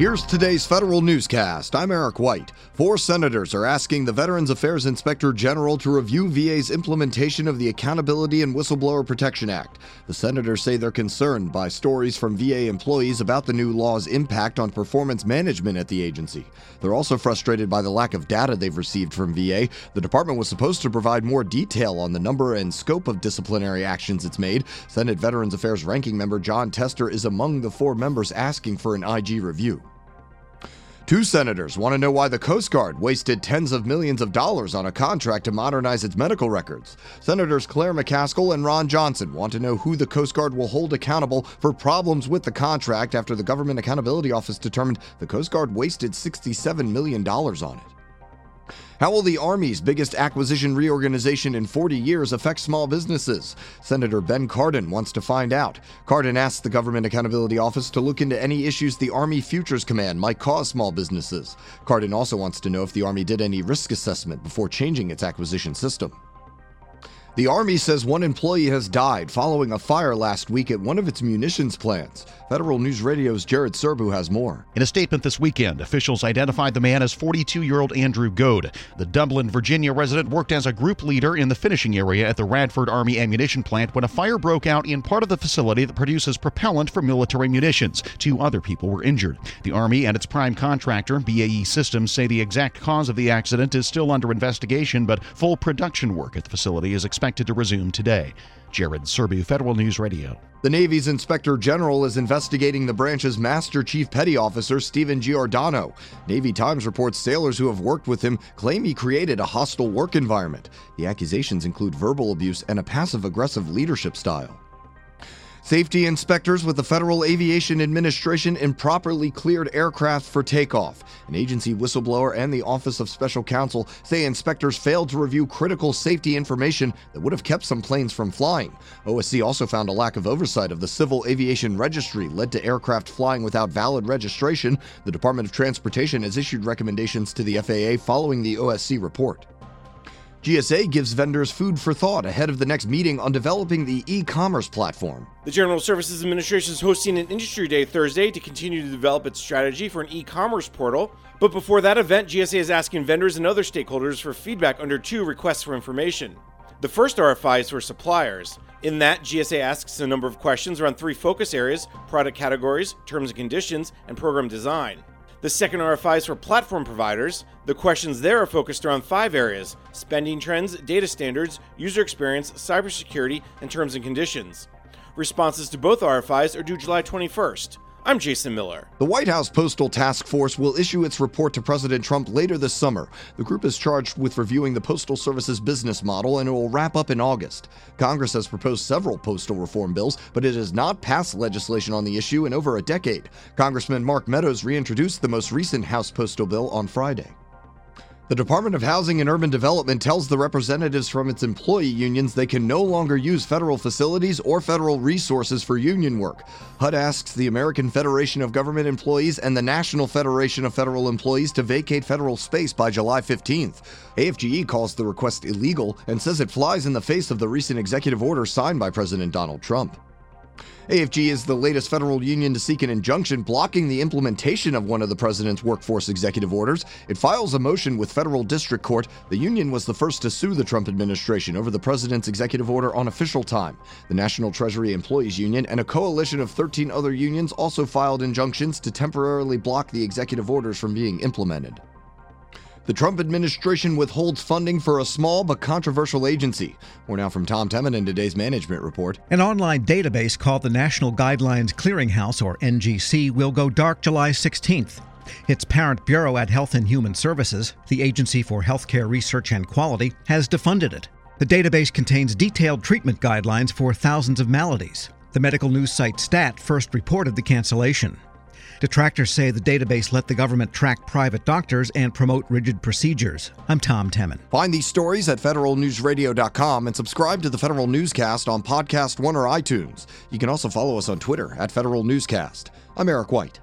Here's today's federal newscast. I'm Eric White. Four senators are asking the Veterans Affairs Inspector General to review VA's implementation of the Accountability and Whistleblower Protection Act. The senators say they're concerned by stories from VA employees about the new law's impact on performance management at the agency. They're also frustrated by the lack of data they've received from VA. The department was supposed to provide more detail on the number and scope of disciplinary actions it's made. Senate Veterans Affairs ranking member Jon Tester is among the four members asking for an IG review. Two senators want to know why the Coast Guard wasted tens of millions of dollars on a contract to modernize its medical records. Senators Claire McCaskill and Ron Johnson want to know who the Coast Guard will hold accountable for problems with the contract after the Government Accountability Office determined the Coast Guard wasted $67 million on it. How will the Army's biggest acquisition reorganization in 40 years affect small businesses? Senator Ben Cardin wants to find out. Cardin asked the Government Accountability Office to look into any issues the Army Futures Command might cause small businesses. Cardin also wants to know if the Army did any risk assessment before changing its acquisition system. The Army says one employee has died following a fire last week at one of its munitions plants. Federal News Radio's Jared Serbu has more. In a statement this weekend, officials identified the man as 42 year old Andrew Goad. The Dublin, Virginia resident worked as a group leader in the finishing area at the Radford Army ammunition plant when a fire broke out in part of the facility that produces propellant for military munitions. Two other people were injured. The Army and its prime contractor, BAE Systems, say the exact cause of the accident is still under investigation, but full production work at the facility is expected expected to resume today. Jared Serbu, Federal News Radio. The Navy's Inspector General is investigating the branch's Master Chief Petty Officer, Steven Giordano. Navy Times reports sailors who have worked with him claim he created a hostile work environment. The accusations include verbal abuse and a passive aggressive leadership style. Safety inspectors with the Federal Aviation Administration improperly cleared aircraft for takeoff. An agency whistleblower and the Office of Special Counsel say inspectors failed to review critical safety information that would have kept some planes from flying. OSC also found a lack of oversight of the Civil Aviation Registry led to aircraft flying without valid registration. The Department of Transportation has issued recommendations to the FAA following the OSC report. GSA gives vendors food for thought ahead of the next meeting on developing the e commerce platform. The General Services Administration is hosting an Industry Day Thursday to continue to develop its strategy for an e commerce portal. But before that event, GSA is asking vendors and other stakeholders for feedback under two requests for information. The first RFI is for suppliers. In that, GSA asks a number of questions around three focus areas product categories, terms and conditions, and program design. The second RFI is for platform providers. The questions there are focused around five areas spending trends, data standards, user experience, cybersecurity, and terms and conditions. Responses to both RFIs are due July 21st. I'm Jason Miller. The White House Postal Task Force will issue its report to President Trump later this summer. The group is charged with reviewing the Postal Service's business model and it will wrap up in August. Congress has proposed several postal reform bills, but it has not passed legislation on the issue in over a decade. Congressman Mark Meadows reintroduced the most recent House postal bill on Friday. The Department of Housing and Urban Development tells the representatives from its employee unions they can no longer use federal facilities or federal resources for union work. HUD asks the American Federation of Government Employees and the National Federation of Federal Employees to vacate federal space by July 15th. AFGE calls the request illegal and says it flies in the face of the recent executive order signed by President Donald Trump. AFG is the latest federal union to seek an injunction blocking the implementation of one of the president's workforce executive orders. It files a motion with federal district court. The union was the first to sue the Trump administration over the president's executive order on official time. The National Treasury Employees Union and a coalition of 13 other unions also filed injunctions to temporarily block the executive orders from being implemented. The Trump administration withholds funding for a small but controversial agency. We're now from Tom Temin in today's management report. An online database called the National Guidelines Clearinghouse, or NGC, will go dark July 16th. Its parent bureau at Health and Human Services, the Agency for Healthcare Research and Quality, has defunded it. The database contains detailed treatment guidelines for thousands of maladies. The medical news site STAT first reported the cancellation. Detractors say the database let the government track private doctors and promote rigid procedures. I'm Tom Temin. Find these stories at federalnewsradio.com and subscribe to the Federal Newscast on Podcast One or iTunes. You can also follow us on Twitter at Federal Newscast. I'm Eric White.